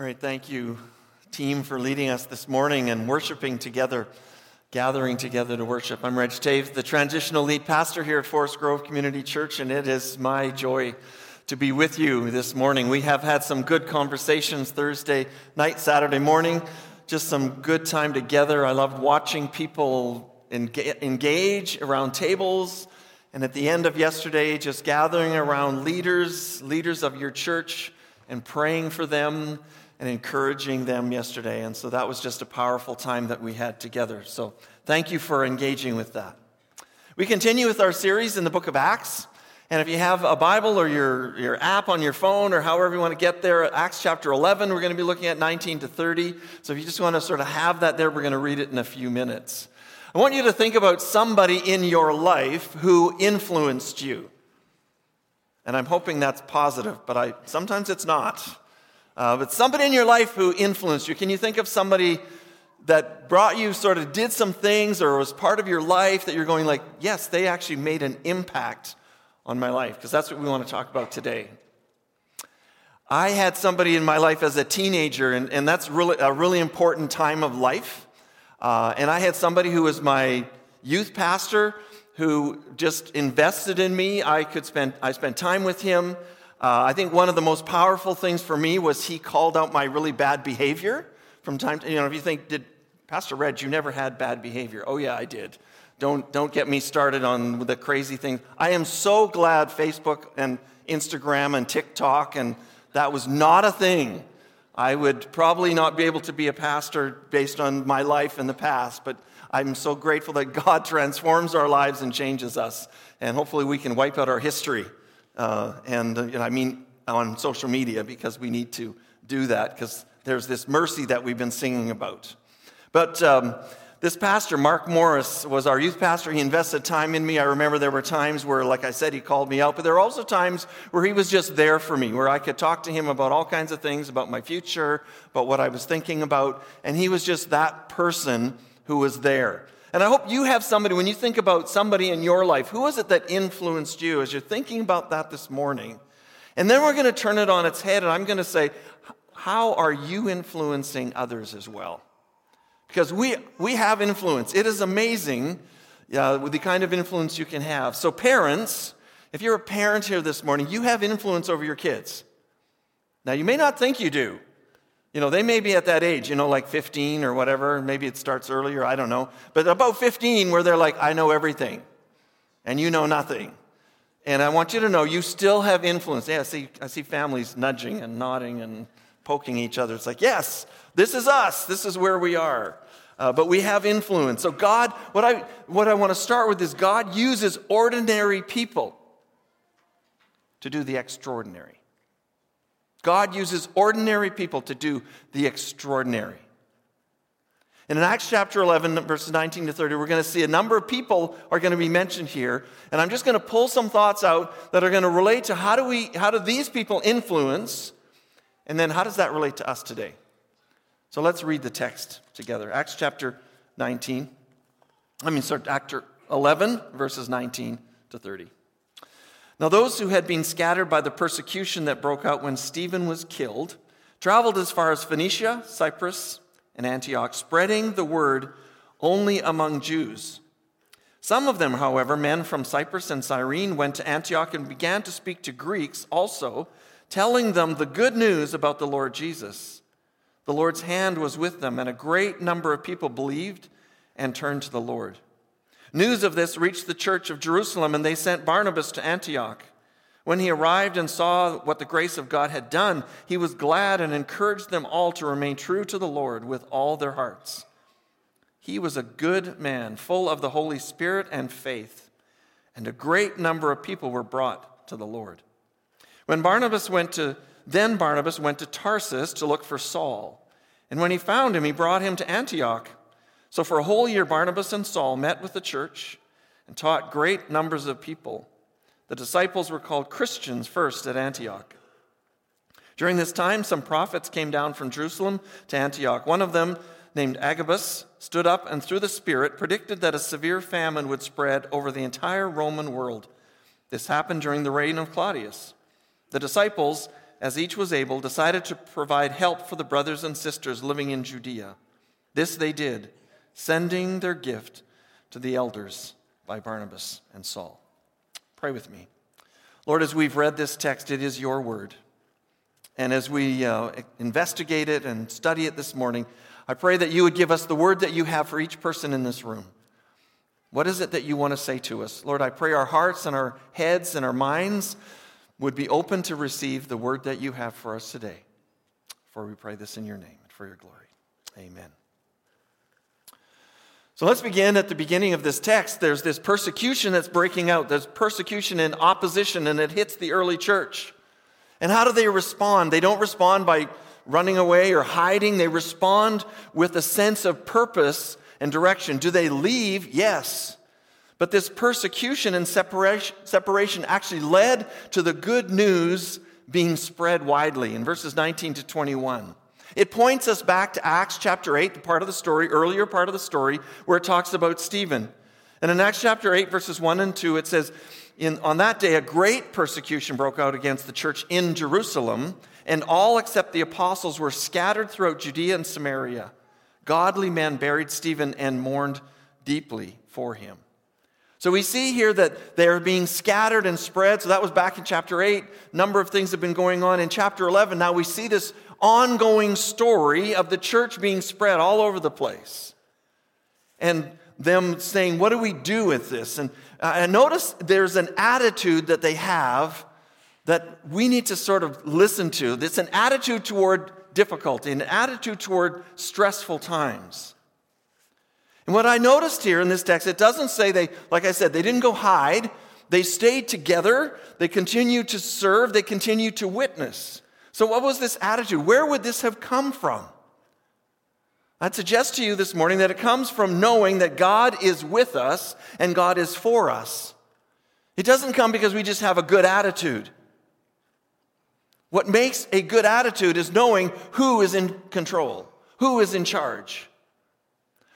All right, thank you, team, for leading us this morning and worshiping together, gathering together to worship. I'm Reg Taves, the transitional lead pastor here at Forest Grove Community Church, and it is my joy to be with you this morning. We have had some good conversations Thursday night, Saturday morning, just some good time together. I loved watching people engage around tables. And at the end of yesterday, just gathering around leaders, leaders of your church, and praying for them and encouraging them yesterday. And so that was just a powerful time that we had together. So thank you for engaging with that. We continue with our series in the book of Acts. And if you have a Bible or your, your app on your phone or however you want to get there, Acts chapter 11, we're going to be looking at 19 to 30. So if you just want to sort of have that there, we're going to read it in a few minutes. I want you to think about somebody in your life who influenced you. And I'm hoping that's positive, but I, sometimes it's not. Uh, but somebody in your life who influenced you. Can you think of somebody that brought you, sort of did some things or was part of your life that you're going like, yes, they actually made an impact on my life? Because that's what we want to talk about today. I had somebody in my life as a teenager, and, and that's really a really important time of life. Uh, and I had somebody who was my youth pastor who just invested in me. I could spend I spent time with him. Uh, I think one of the most powerful things for me was he called out my really bad behavior from time to, you know, if you think, did Pastor Reg, you never had bad behavior? Oh, yeah, I did. Don't, don't get me started on the crazy things. I am so glad Facebook and Instagram and TikTok and that was not a thing. I would probably not be able to be a pastor based on my life in the past, but I'm so grateful that God transforms our lives and changes us. And hopefully we can wipe out our history uh, and uh, you know, I mean on social media because we need to do that because there's this mercy that we've been singing about. But um, this pastor, Mark Morris, was our youth pastor. He invested time in me. I remember there were times where, like I said, he called me out, but there were also times where he was just there for me, where I could talk to him about all kinds of things, about my future, about what I was thinking about, and he was just that person who was there. And I hope you have somebody, when you think about somebody in your life, who is it that influenced you as you're thinking about that this morning? And then we're going to turn it on its head, and I'm going to say, how are you influencing others as well? Because we, we have influence. It is amazing uh, the kind of influence you can have. So, parents, if you're a parent here this morning, you have influence over your kids. Now, you may not think you do, you know, they may be at that age, you know, like 15 or whatever. Maybe it starts earlier, I don't know. But about 15, where they're like, I know everything, and you know nothing. And I want you to know you still have influence. Yeah, I see, I see families nudging and nodding and poking each other. It's like, yes, this is us. This is where we are. Uh, but we have influence. So, God, what I, what I want to start with is God uses ordinary people to do the extraordinary. God uses ordinary people to do the extraordinary. And in Acts chapter 11, verses 19 to 30, we're going to see a number of people are going to be mentioned here. And I'm just going to pull some thoughts out that are going to relate to how do, we, how do these people influence, and then how does that relate to us today? So let's read the text together. Acts chapter 19. I mean, sorry, Acts 11, verses 19 to 30. Now, those who had been scattered by the persecution that broke out when Stephen was killed traveled as far as Phoenicia, Cyprus, and Antioch, spreading the word only among Jews. Some of them, however, men from Cyprus and Cyrene, went to Antioch and began to speak to Greeks also, telling them the good news about the Lord Jesus. The Lord's hand was with them, and a great number of people believed and turned to the Lord. News of this reached the church of Jerusalem, and they sent Barnabas to Antioch. When he arrived and saw what the grace of God had done, he was glad and encouraged them all to remain true to the Lord with all their hearts. He was a good man, full of the Holy Spirit and faith, and a great number of people were brought to the Lord. When Barnabas went to then Barnabas went to Tarsus to look for Saul, and when he found him, he brought him to Antioch. So for a whole year, Barnabas and Saul met with the church and taught great numbers of people. The disciples were called Christians first at Antioch. During this time, some prophets came down from Jerusalem to Antioch. One of them, named Agabus, stood up and through the Spirit predicted that a severe famine would spread over the entire Roman world. This happened during the reign of Claudius. The disciples as each was able, decided to provide help for the brothers and sisters living in Judea. This they did, sending their gift to the elders by Barnabas and Saul. Pray with me. Lord, as we've read this text, it is your word. And as we uh, investigate it and study it this morning, I pray that you would give us the word that you have for each person in this room. What is it that you want to say to us? Lord, I pray our hearts and our heads and our minds would be open to receive the word that you have for us today. For we pray this in your name and for your glory. Amen. So let's begin at the beginning of this text. There's this persecution that's breaking out. There's persecution and opposition, and it hits the early church. And how do they respond? They don't respond by running away or hiding, they respond with a sense of purpose and direction. Do they leave? Yes. But this persecution and separation, actually led to the good news being spread widely in verses 19 to 21. It points us back to Acts chapter 8, the part of the story, earlier part of the story, where it talks about Stephen. And in Acts chapter 8, verses 1 and 2, it says, in, On that day, a great persecution broke out against the church in Jerusalem, and all except the apostles were scattered throughout Judea and Samaria. Godly men buried Stephen and mourned deeply for him. So we see here that they are being scattered and spread. So that was back in chapter 8. A number of things have been going on. In chapter 11, now we see this ongoing story of the church being spread all over the place. And them saying, What do we do with this? And, notice there's an attitude that they have that we need to sort of listen to. It's an attitude toward difficulty, an attitude toward stressful times. And what I noticed here in this text, it doesn't say they, like I said, they didn't go hide. They stayed together. They continued to serve. They continued to witness. So, what was this attitude? Where would this have come from? I'd suggest to you this morning that it comes from knowing that God is with us and God is for us. It doesn't come because we just have a good attitude. What makes a good attitude is knowing who is in control, who is in charge.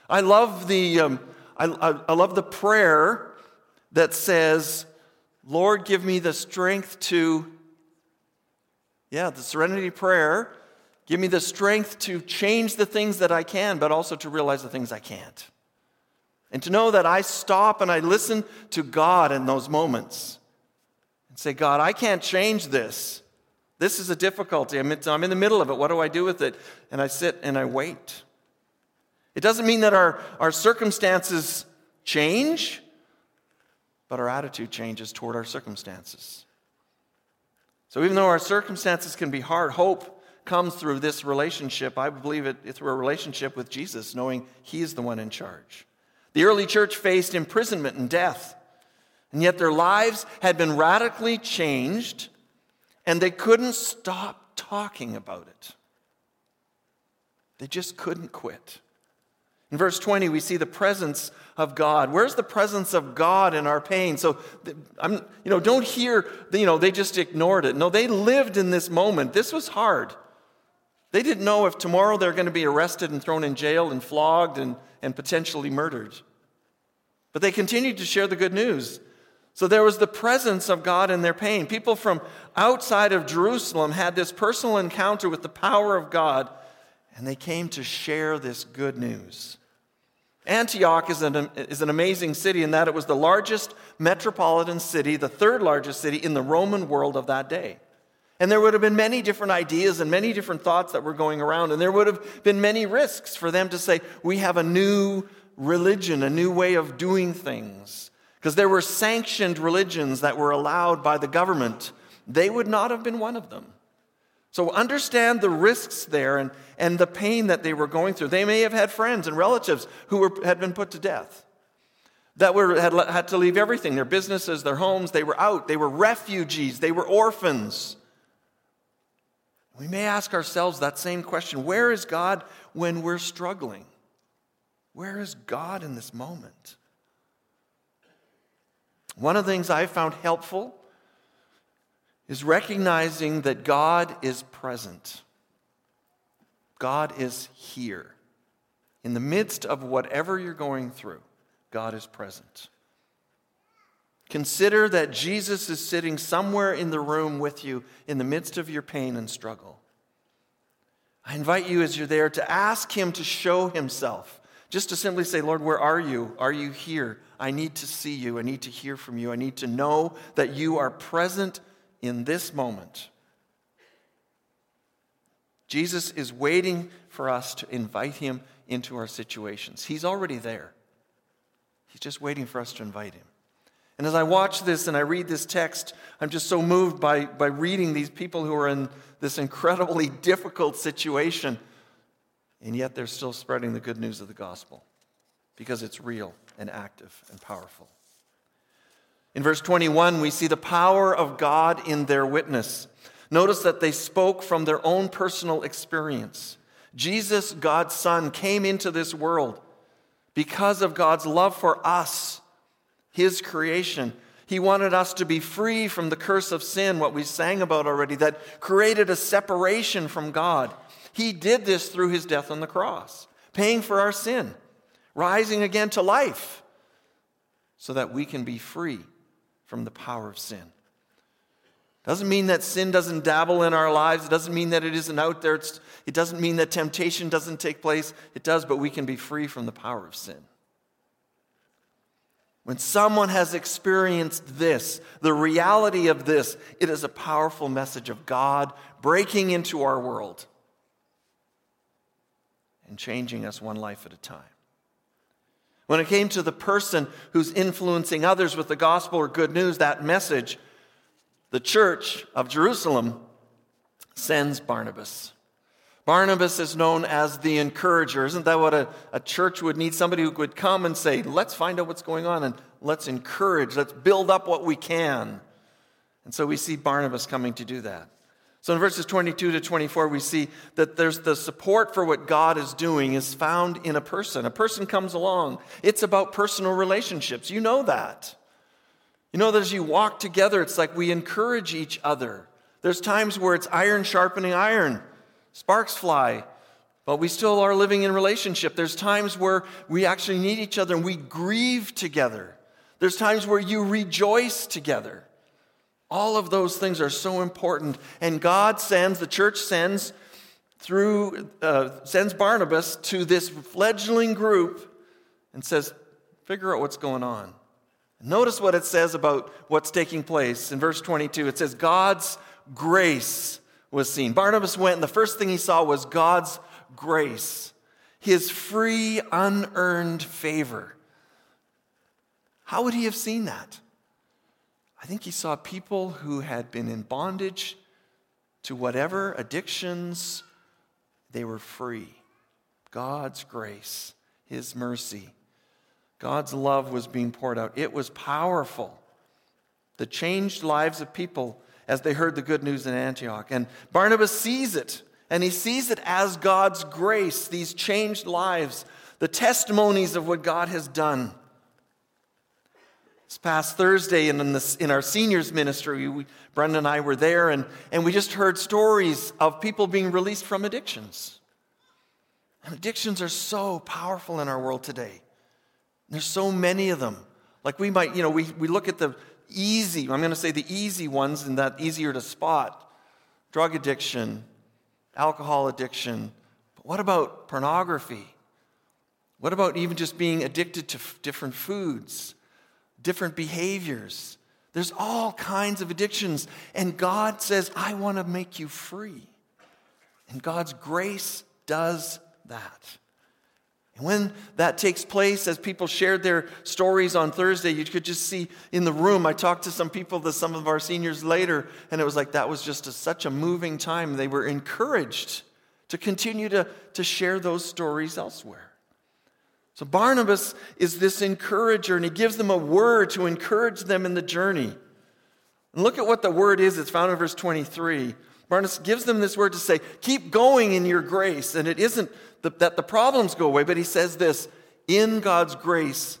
I love the, um, I, I, I love the prayer that says, Lord, give me the strength to, yeah, the serenity prayer. Give me the strength to change the things that I can, but also to realize the things I can't. And to know that I stop and I listen to God in those moments and say, God, I can't change this. This is a difficulty. I'm in the middle of it. What do I do with it? And I sit and I wait. It doesn't mean that our, our circumstances change, but our attitude changes toward our circumstances. So even though our circumstances can be hard, hope comes through this relationship. I believe it through a relationship with Jesus, knowing He is the one in charge. The early church faced imprisonment and death, and yet their lives had been radically changed, and they couldn't stop talking about it. They just couldn't quit. In verse 20, we see the presence of God. Where's the presence of God in our pain? So, I'm, you know, don't hear, you know, they just ignored it. No, they lived in this moment. This was hard. They didn't know if tomorrow they're going to be arrested and thrown in jail and flogged and, and potentially murdered. But they continued to share the good news. So there was the presence of God in their pain. People from outside of Jerusalem had this personal encounter with the power of God, and they came to share this good news. Antioch is an, is an amazing city in that it was the largest metropolitan city, the third largest city in the Roman world of that day. And there would have been many different ideas and many different thoughts that were going around. And there would have been many risks for them to say, we have a new religion, a new way of doing things. Because there were sanctioned religions that were allowed by the government. They would not have been one of them. So understand the risks there and, and the pain that they were going through. They may have had friends and relatives who were, had been put to death, that were, had, had to leave everything their businesses, their homes. They were out. They were refugees. They were orphans. We may ask ourselves that same question Where is God when we're struggling? Where is God in this moment? One of the things I found helpful is recognizing that God is present. God is here. In the midst of whatever you're going through, God is present. Consider that Jesus is sitting somewhere in the room with you in the midst of your pain and struggle. I invite you as you're there to ask Him to show Himself. Just to simply say, Lord, where are you? Are you here? I need to see you. I need to hear from you. I need to know that you are present in this moment. Jesus is waiting for us to invite him into our situations. He's already there. He's just waiting for us to invite him. And as I watch this and I read this text, I'm just so moved by, by reading these people who are in this incredibly difficult situation, and yet they're still spreading the good news of the gospel because it's real and active and powerful. In verse 21, we see the power of God in their witness. Notice that they spoke from their own personal experience. Jesus, God's Son, came into this world because of God's love for us, His creation. He wanted us to be free from the curse of sin, what we sang about already, that created a separation from God. He did this through His death on the cross, paying for our sin, rising again to life, so that we can be free from the power of sin. Doesn't mean that sin doesn't dabble in our lives. It doesn't mean that it isn't out there. It's, it doesn't mean that temptation doesn't take place. It does, but we can be free from the power of sin. When someone has experienced this, the reality of this, it is a powerful message of God breaking into our world and changing us one life at a time. When it came to the person who's influencing others with the gospel or good news, that message, the church of Jerusalem sends Barnabas. Barnabas is known as the encourager. Isn't that what a, a church would need? Somebody who would come and say, let's find out what's going on and let's encourage, let's build up what we can. And so we see Barnabas coming to do that. So in verses 22 to 24, we see that there's the support for what God is doing is found in a person. A person comes along. It's about personal relationships. You know that. You know that as you walk together, it's like we encourage each other. There's times where it's iron sharpening iron, sparks fly, but we still are living in relationship. There's times where we actually need each other and we grieve together. There's times where you rejoice together. All of those things are so important. And God sends, the church sends through, uh, sends Barnabas to this fledgling group and says, figure out what's going on. Notice what it says about what's taking place. In verse 22, it says, God's grace was seen. Barnabas went, and the first thing he saw was God's grace, his free, unearned favor. How would he have seen that? I think he saw people who had been in bondage to whatever addictions, they were free. God's grace, his mercy. God's love was being poured out. It was powerful. The changed lives of people as they heard the good news in Antioch. And Barnabas sees it, and he sees it as God's grace, these changed lives, the testimonies of what God has done. This past Thursday in, the, in our seniors ministry, we, Brendan and I were there, and, and we just heard stories of people being released from addictions. And addictions are so powerful in our world today. There's so many of them. Like we might, you know, we, we look at the easy, I'm going to say the easy ones and that easier to spot drug addiction, alcohol addiction. But what about pornography? What about even just being addicted to f- different foods, different behaviors? There's all kinds of addictions. And God says, I want to make you free. And God's grace does that. And when that takes place, as people shared their stories on Thursday, you could just see in the room. I talked to some people, to some of our seniors later, and it was like that was just a, such a moving time. They were encouraged to continue to, to share those stories elsewhere. So Barnabas is this encourager, and he gives them a word to encourage them in the journey. And look at what the word is. It's found in verse 23. Barnabas gives them this word to say, keep going in your grace. And it isn't that the problems go away, but he says this in God's grace,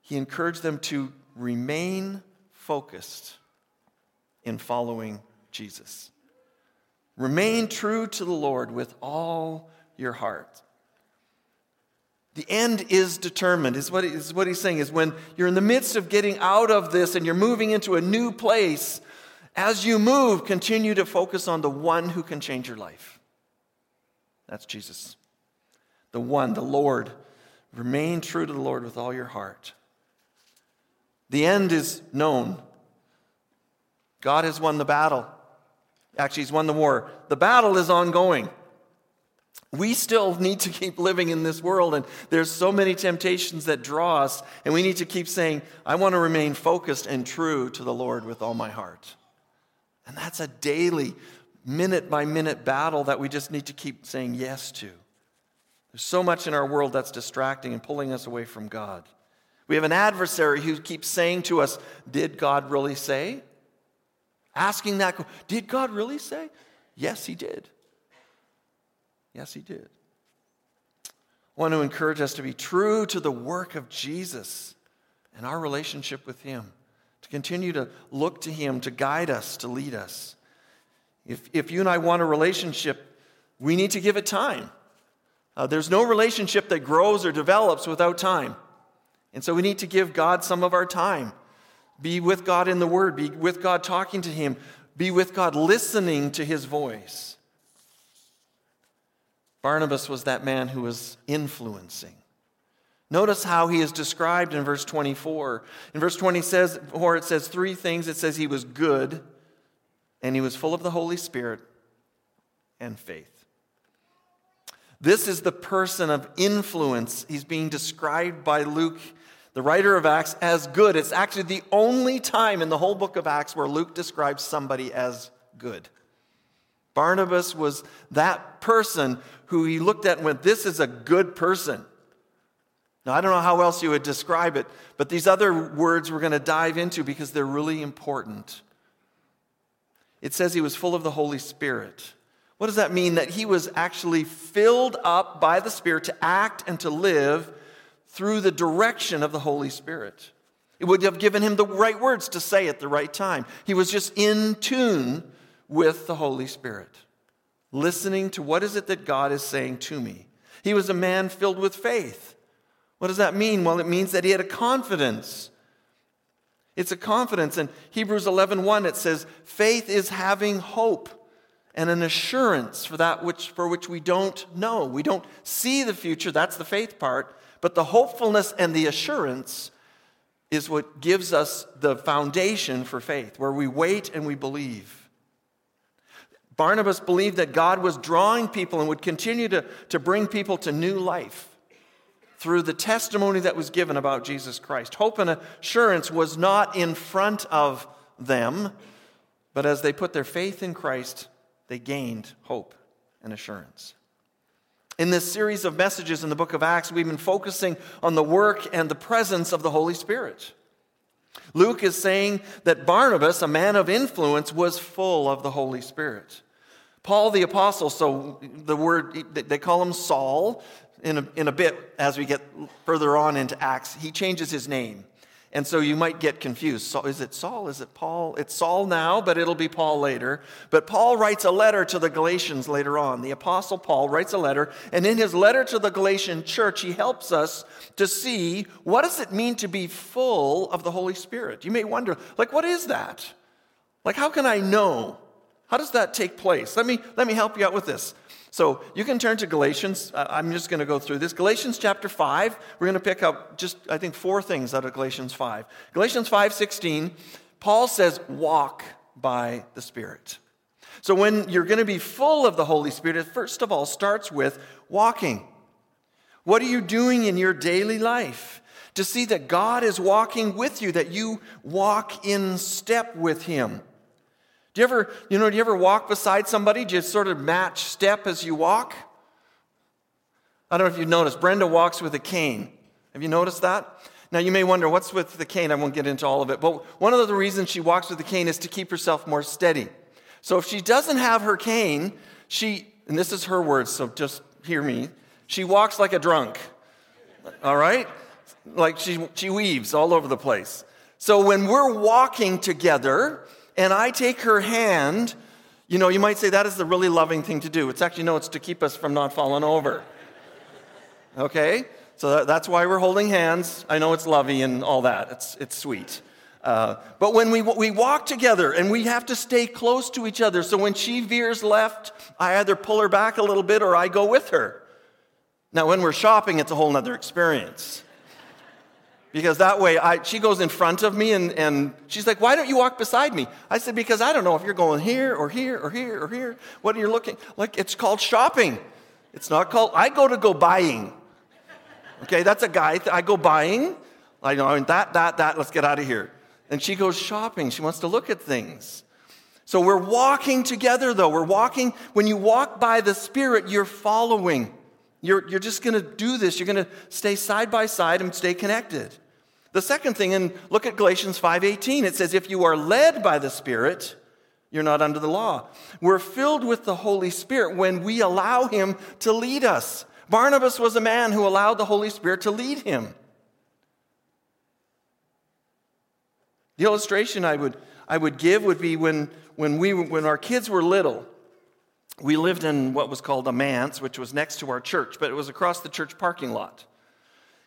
he encouraged them to remain focused in following Jesus. Remain true to the Lord with all your heart. The end is determined, is what, is what he's saying, is when you're in the midst of getting out of this and you're moving into a new place, as you move, continue to focus on the one who can change your life. That's Jesus. The one, the Lord. Remain true to the Lord with all your heart. The end is known. God has won the battle. Actually, He's won the war. The battle is ongoing. We still need to keep living in this world, and there's so many temptations that draw us, and we need to keep saying, I want to remain focused and true to the Lord with all my heart. And that's a daily, minute by minute battle that we just need to keep saying yes to. There's so much in our world that's distracting and pulling us away from God. We have an adversary who keeps saying to us, Did God really say? Asking that, Did God really say? Yes, He did. Yes, He did. I want to encourage us to be true to the work of Jesus and our relationship with Him, to continue to look to Him to guide us, to lead us. If, if you and I want a relationship, we need to give it time. Uh, there's no relationship that grows or develops without time. And so we need to give God some of our time. Be with God in the Word, be with God talking to Him, be with God listening to His voice. Barnabas was that man who was influencing. Notice how he is described in verse 24. In verse 20 says, or it says three things. It says he was good, and he was full of the Holy Spirit and faith. This is the person of influence. He's being described by Luke, the writer of Acts, as good. It's actually the only time in the whole book of Acts where Luke describes somebody as good. Barnabas was that person who he looked at and went, This is a good person. Now, I don't know how else you would describe it, but these other words we're going to dive into because they're really important. It says he was full of the Holy Spirit. What does that mean? That he was actually filled up by the Spirit to act and to live through the direction of the Holy Spirit. It would have given him the right words to say at the right time. He was just in tune with the Holy Spirit, listening to what is it that God is saying to me. He was a man filled with faith. What does that mean? Well, it means that he had a confidence. It's a confidence. In Hebrews 11:1 1, it says, "Faith is having hope." and an assurance for that which, for which we don't know. We don't see the future, that's the faith part, but the hopefulness and the assurance is what gives us the foundation for faith, where we wait and we believe. Barnabas believed that God was drawing people and would continue to, to bring people to new life through the testimony that was given about Jesus Christ. Hope and assurance was not in front of them, but as they put their faith in Christ, they gained hope and assurance. In this series of messages in the book of Acts, we've been focusing on the work and the presence of the Holy Spirit. Luke is saying that Barnabas, a man of influence, was full of the Holy Spirit. Paul the Apostle, so the word, they call him Saul. In a, in a bit, as we get further on into Acts, he changes his name. And so you might get confused. So is it Saul? Is it Paul? It's Saul now, but it'll be Paul later. But Paul writes a letter to the Galatians later on. The Apostle Paul writes a letter, and in his letter to the Galatian church, he helps us to see what does it mean to be full of the Holy Spirit. You may wonder, like, what is that? Like, how can I know? How does that take place? Let me, let me help you out with this. So you can turn to Galatians. I'm just going to go through this. Galatians chapter 5. We're going to pick up just, I think, four things out of Galatians 5. Galatians 5 16, Paul says, walk by the Spirit. So when you're going to be full of the Holy Spirit, it first of all starts with walking. What are you doing in your daily life? To see that God is walking with you, that you walk in step with Him. Do you ever, you know, do you ever walk beside somebody, Do you sort of match step as you walk? I don't know if you've noticed, Brenda walks with a cane. Have you noticed that? Now, you may wonder, what's with the cane? I won't get into all of it. But one of the reasons she walks with the cane is to keep herself more steady. So if she doesn't have her cane, she, and this is her words, so just hear me, she walks like a drunk. All right? Like she, she weaves all over the place. So when we're walking together, and I take her hand, you know, you might say that is the really loving thing to do. It's actually, no, it's to keep us from not falling over. Okay? So that's why we're holding hands. I know it's lovey and all that, it's, it's sweet. Uh, but when we, we walk together and we have to stay close to each other, so when she veers left, I either pull her back a little bit or I go with her. Now, when we're shopping, it's a whole other experience. Because that way, I, she goes in front of me and, and she's like, Why don't you walk beside me? I said, Because I don't know if you're going here or here or here or here. What are you looking? Like, it's called shopping. It's not called, I go to go buying. Okay, that's a guy. I go buying. I know, that, that, that, let's get out of here. And she goes shopping. She wants to look at things. So we're walking together, though. We're walking. When you walk by the Spirit, you're following. You're, you're just going to do this. You're going to stay side by side and stay connected. The second thing, and look at Galatians 5:18. It says, "If you are led by the Spirit, you're not under the law." We're filled with the Holy Spirit when we allow Him to lead us. Barnabas was a man who allowed the Holy Spirit to lead him. The illustration I would, I would give would be when, when, we, when our kids were little, we lived in what was called a manse, which was next to our church, but it was across the church parking lot.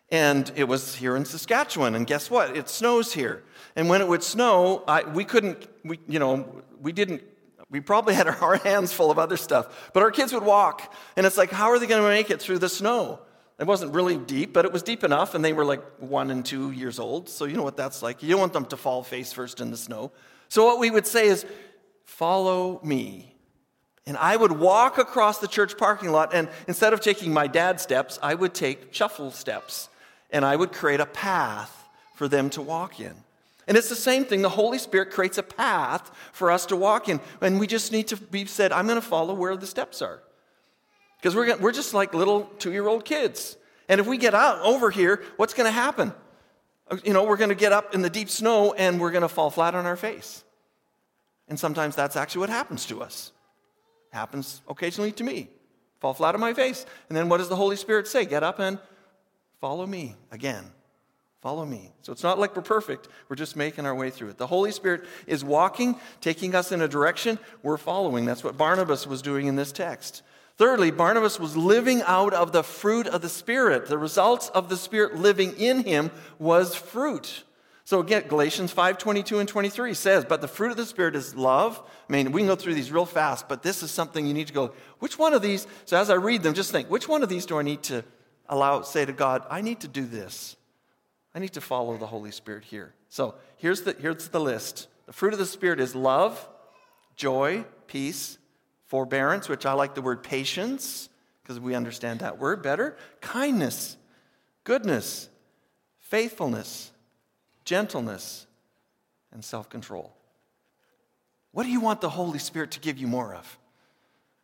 And it was here in Saskatchewan, and guess what? It snows here. And when it would snow, I, we couldn't, we, you know, we didn't, we probably had our hands full of other stuff. But our kids would walk, and it's like, how are they going to make it through the snow? It wasn't really deep, but it was deep enough, and they were like one and two years old. So you know what that's like. You don't want them to fall face first in the snow. So what we would say is, follow me. And I would walk across the church parking lot, and instead of taking my dad's steps, I would take shuffle steps, and I would create a path for them to walk in. And it's the same thing. The Holy Spirit creates a path for us to walk in, and we just need to be said, I'm going to follow where the steps are. Because we're, we're just like little two year old kids. And if we get out over here, what's going to happen? You know, we're going to get up in the deep snow and we're going to fall flat on our face. And sometimes that's actually what happens to us. Happens occasionally to me. Fall flat on my face. And then what does the Holy Spirit say? Get up and follow me again. Follow me. So it's not like we're perfect. We're just making our way through it. The Holy Spirit is walking, taking us in a direction. We're following. That's what Barnabas was doing in this text. Thirdly, Barnabas was living out of the fruit of the Spirit. The results of the Spirit living in him was fruit. So again, Galatians 5 22 and 23 says, But the fruit of the Spirit is love. I mean, we can go through these real fast, but this is something you need to go, which one of these? So as I read them, just think, which one of these do I need to allow, say to God, I need to do this? I need to follow the Holy Spirit here. So here's the, here's the list. The fruit of the Spirit is love, joy, peace, forbearance, which I like the word patience because we understand that word better, kindness, goodness, faithfulness, gentleness, and self control. What do you want the Holy Spirit to give you more of?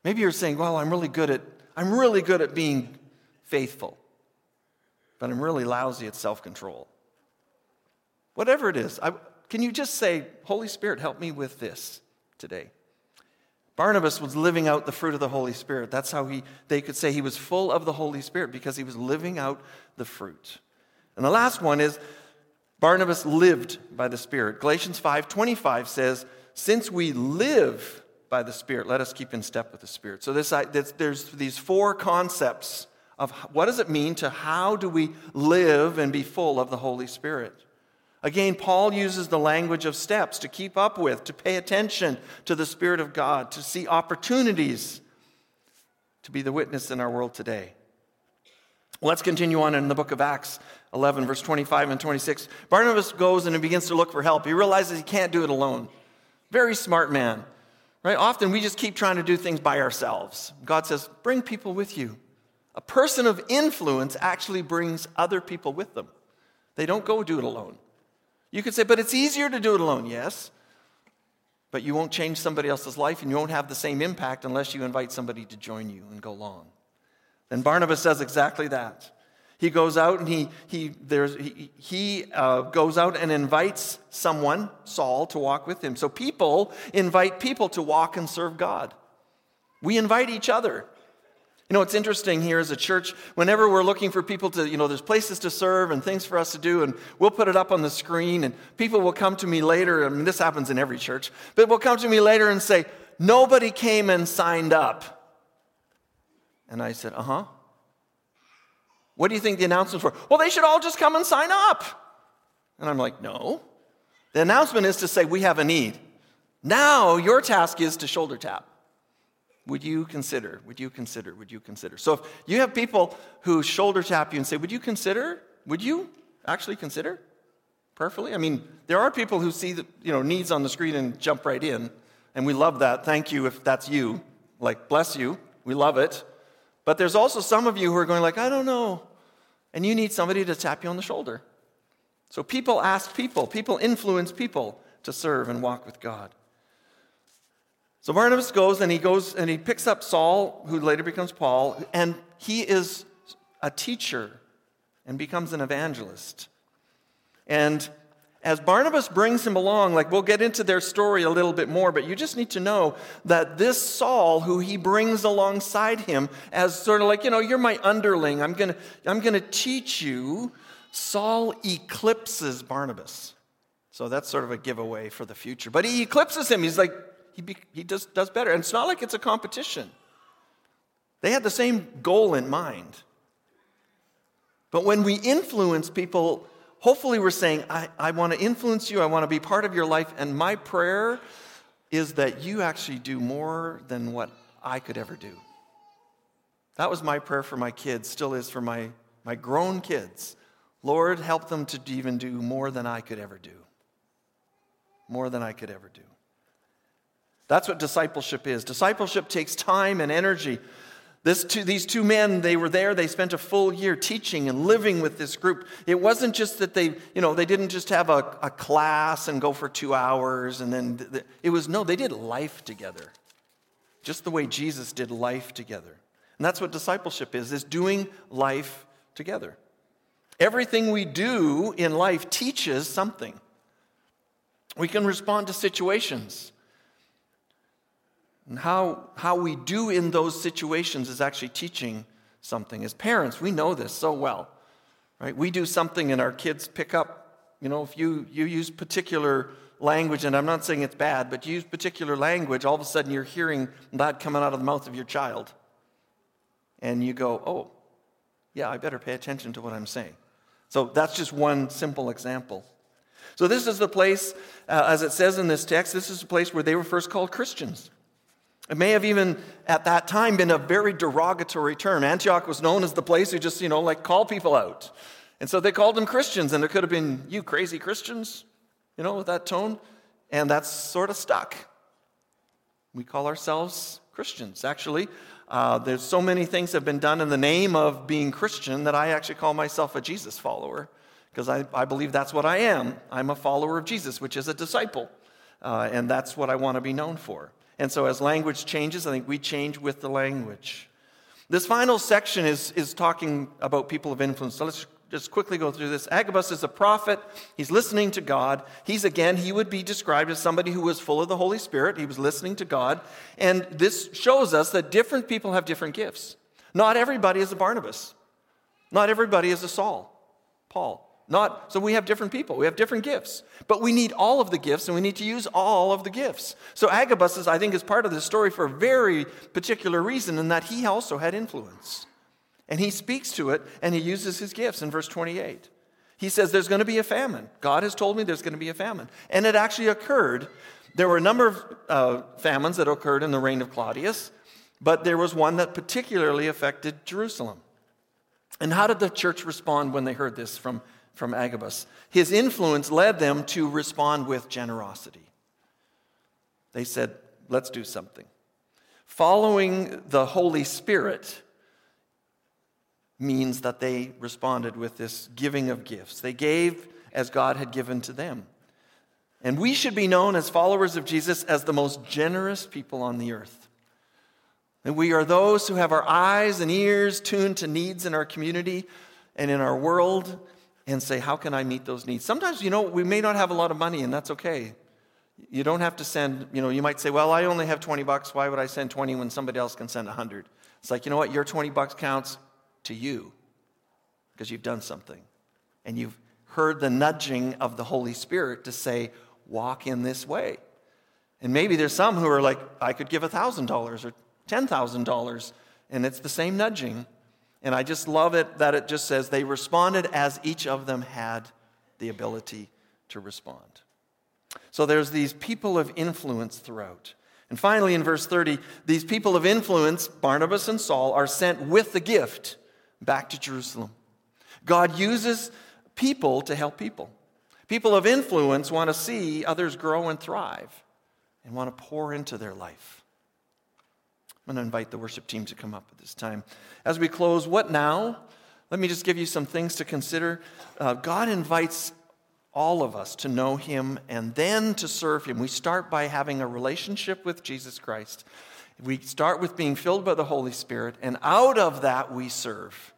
Maybe you're saying, well, I'm really good at, I'm really good at being faithful, but I'm really lousy at self control. Whatever it is, I, can you just say, Holy Spirit, help me with this today? Barnabas was living out the fruit of the Holy Spirit. That's how he, they could say he was full of the Holy Spirit because he was living out the fruit. And the last one is Barnabas lived by the Spirit. Galatians 5:25 says, "Since we live by the Spirit, let us keep in step with the Spirit." So this, there's these four concepts of what does it mean to how do we live and be full of the Holy Spirit. Again, Paul uses the language of steps to keep up with, to pay attention to the Spirit of God, to see opportunities to be the witness in our world today. Let's continue on in the book of Acts 11, verse 25 and 26. Barnabas goes and he begins to look for help. He realizes he can't do it alone. Very smart man, right? Often we just keep trying to do things by ourselves. God says, bring people with you. A person of influence actually brings other people with them. They don't go do it alone. You could say, but it's easier to do it alone. Yes. But you won't change somebody else's life and you won't have the same impact unless you invite somebody to join you and go along. Then Barnabas does exactly that. He goes out and he, he, there's, he, he uh, goes out and invites someone, Saul, to walk with him. So people invite people to walk and serve God. We invite each other. You know, it's interesting here as a church, whenever we're looking for people to, you know, there's places to serve and things for us to do, and we'll put it up on the screen, and people will come to me later. I mean, this happens in every church, but will come to me later and say, Nobody came and signed up. And I said, Uh huh. What do you think the announcements were? Well, they should all just come and sign up. And I'm like, no. The announcement is to say, we have a need. Now your task is to shoulder tap. Would you consider? Would you consider? Would you consider? So if you have people who shoulder tap you and say, Would you consider? Would you actually consider? Prayerfully? I mean, there are people who see the, you know, needs on the screen and jump right in, and we love that. Thank you if that's you. Like, bless you. We love it. But there's also some of you who are going like, I don't know. And you need somebody to tap you on the shoulder. So people ask people, people influence people to serve and walk with God. So Barnabas goes and he goes and he picks up Saul, who later becomes Paul, and he is a teacher and becomes an evangelist. And as Barnabas brings him along, like we'll get into their story a little bit more, but you just need to know that this Saul, who he brings alongside him as sort of like, you know, you're my underling, I'm gonna, I'm gonna teach you, Saul eclipses Barnabas. So that's sort of a giveaway for the future. But he eclipses him. He's like, he, be, he does, does better. And it's not like it's a competition. They had the same goal in mind. But when we influence people, hopefully we're saying, I, I want to influence you, I want to be part of your life, and my prayer is that you actually do more than what I could ever do. That was my prayer for my kids, still is for my, my grown kids. Lord, help them to even do more than I could ever do. More than I could ever do. That's what discipleship is. Discipleship takes time and energy. Two, these two men, they were there, they spent a full year teaching and living with this group. It wasn't just that they, you know, they didn't just have a, a class and go for two hours and then, the, it was, no, they did life together. Just the way Jesus did life together. And that's what discipleship is, is doing life together. Everything we do in life teaches something. We can respond to situations. And how, how we do in those situations is actually teaching something. As parents, we know this so well. Right? We do something and our kids pick up, you know, if you, you use particular language, and I'm not saying it's bad, but you use particular language, all of a sudden you're hearing that coming out of the mouth of your child. And you go, oh, yeah, I better pay attention to what I'm saying. So that's just one simple example. So, this is the place, uh, as it says in this text, this is the place where they were first called Christians. It may have even at that time been a very derogatory term. Antioch was known as the place who just, you know, like call people out. And so they called them Christians, and it could have been, you crazy Christians, you know, with that tone. And that's sort of stuck. We call ourselves Christians. Actually, uh, there's so many things have been done in the name of being Christian that I actually call myself a Jesus follower because I, I believe that's what I am. I'm a follower of Jesus, which is a disciple. Uh, and that's what I want to be known for. And so, as language changes, I think we change with the language. This final section is, is talking about people of influence. So let's just quickly go through this. Agabus is a prophet. He's listening to God. He's, again, he would be described as somebody who was full of the Holy Spirit. He was listening to God. And this shows us that different people have different gifts. Not everybody is a Barnabas, not everybody is a Saul, Paul. Not, so we have different people, we have different gifts. But we need all of the gifts and we need to use all of the gifts. So Agabus is, I think, is part of this story for a very particular reason in that he also had influence. And he speaks to it and he uses his gifts in verse 28. He says, There's going to be a famine. God has told me there's going to be a famine. And it actually occurred. There were a number of uh, famines that occurred in the reign of Claudius, but there was one that particularly affected Jerusalem. And how did the church respond when they heard this from from Agabus. His influence led them to respond with generosity. They said, Let's do something. Following the Holy Spirit means that they responded with this giving of gifts. They gave as God had given to them. And we should be known as followers of Jesus as the most generous people on the earth. And we are those who have our eyes and ears tuned to needs in our community and in our world and say, How can I meet those needs? Sometimes, you know, we may not have a lot of money, and that's okay. You don't have to send, you know, you might say, Well, I only have 20 bucks. Why would I send 20 when somebody else can send 100? It's like, you know what? Your 20 bucks counts to you because you've done something. And you've heard the nudging of the Holy Spirit to say, Walk in this way. And maybe there's some who are like, I could give $1,000 or $10,000, and it's the same nudging. And I just love it that it just says they responded as each of them had the ability to respond. So there's these people of influence throughout. And finally, in verse 30, these people of influence, Barnabas and Saul, are sent with the gift back to Jerusalem. God uses people to help people. People of influence want to see others grow and thrive and want to pour into their life. I'm going to invite the worship team to come up at this time. As we close, what now? Let me just give you some things to consider. Uh, God invites all of us to know Him and then to serve Him. We start by having a relationship with Jesus Christ. We start with being filled by the Holy Spirit, and out of that we serve.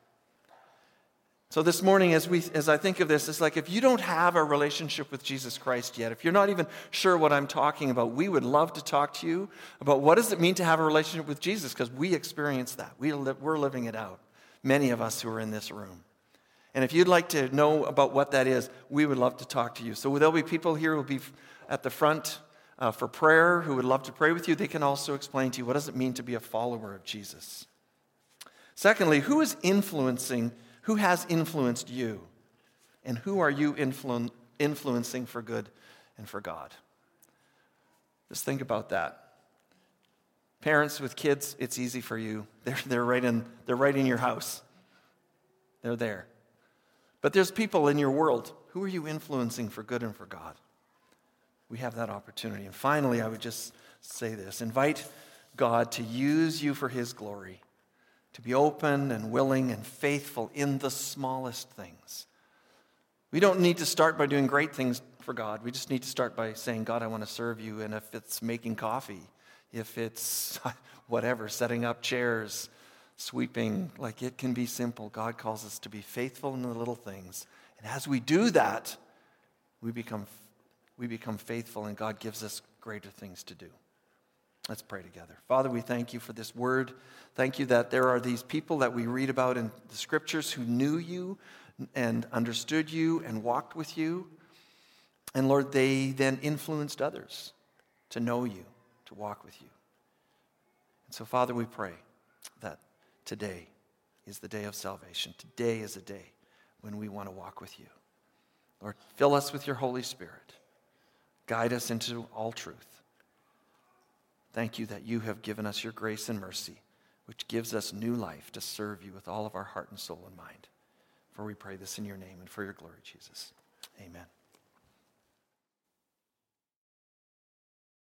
So this morning, as, we, as I think of this, it's like if you don't have a relationship with Jesus Christ yet, if you're not even sure what I'm talking about, we would love to talk to you about what does it mean to have a relationship with Jesus, because we experience that. We li- we're living it out, many of us who are in this room. And if you'd like to know about what that is, we would love to talk to you. So there'll be people here who will be at the front uh, for prayer who would love to pray with you. They can also explain to you what does it mean to be a follower of Jesus. Secondly, who is influencing who has influenced you? And who are you influ- influencing for good and for God? Just think about that. Parents with kids, it's easy for you. They're, they're, right in, they're right in your house, they're there. But there's people in your world. Who are you influencing for good and for God? We have that opportunity. And finally, I would just say this invite God to use you for his glory to be open and willing and faithful in the smallest things. We don't need to start by doing great things for God. We just need to start by saying, God, I want to serve you. And if it's making coffee, if it's whatever, setting up chairs, sweeping, like it can be simple. God calls us to be faithful in the little things. And as we do that, we become, we become faithful, and God gives us greater things to do. Let's pray together. Father, we thank you for this word. Thank you that there are these people that we read about in the scriptures who knew you and understood you and walked with you. And Lord, they then influenced others to know you, to walk with you. And so, Father, we pray that today is the day of salvation. Today is a day when we want to walk with you. Lord, fill us with your Holy Spirit. Guide us into all truth. Thank you that you have given us your grace and mercy, which gives us new life to serve you with all of our heart and soul and mind. For we pray this in your name and for your glory, Jesus. Amen.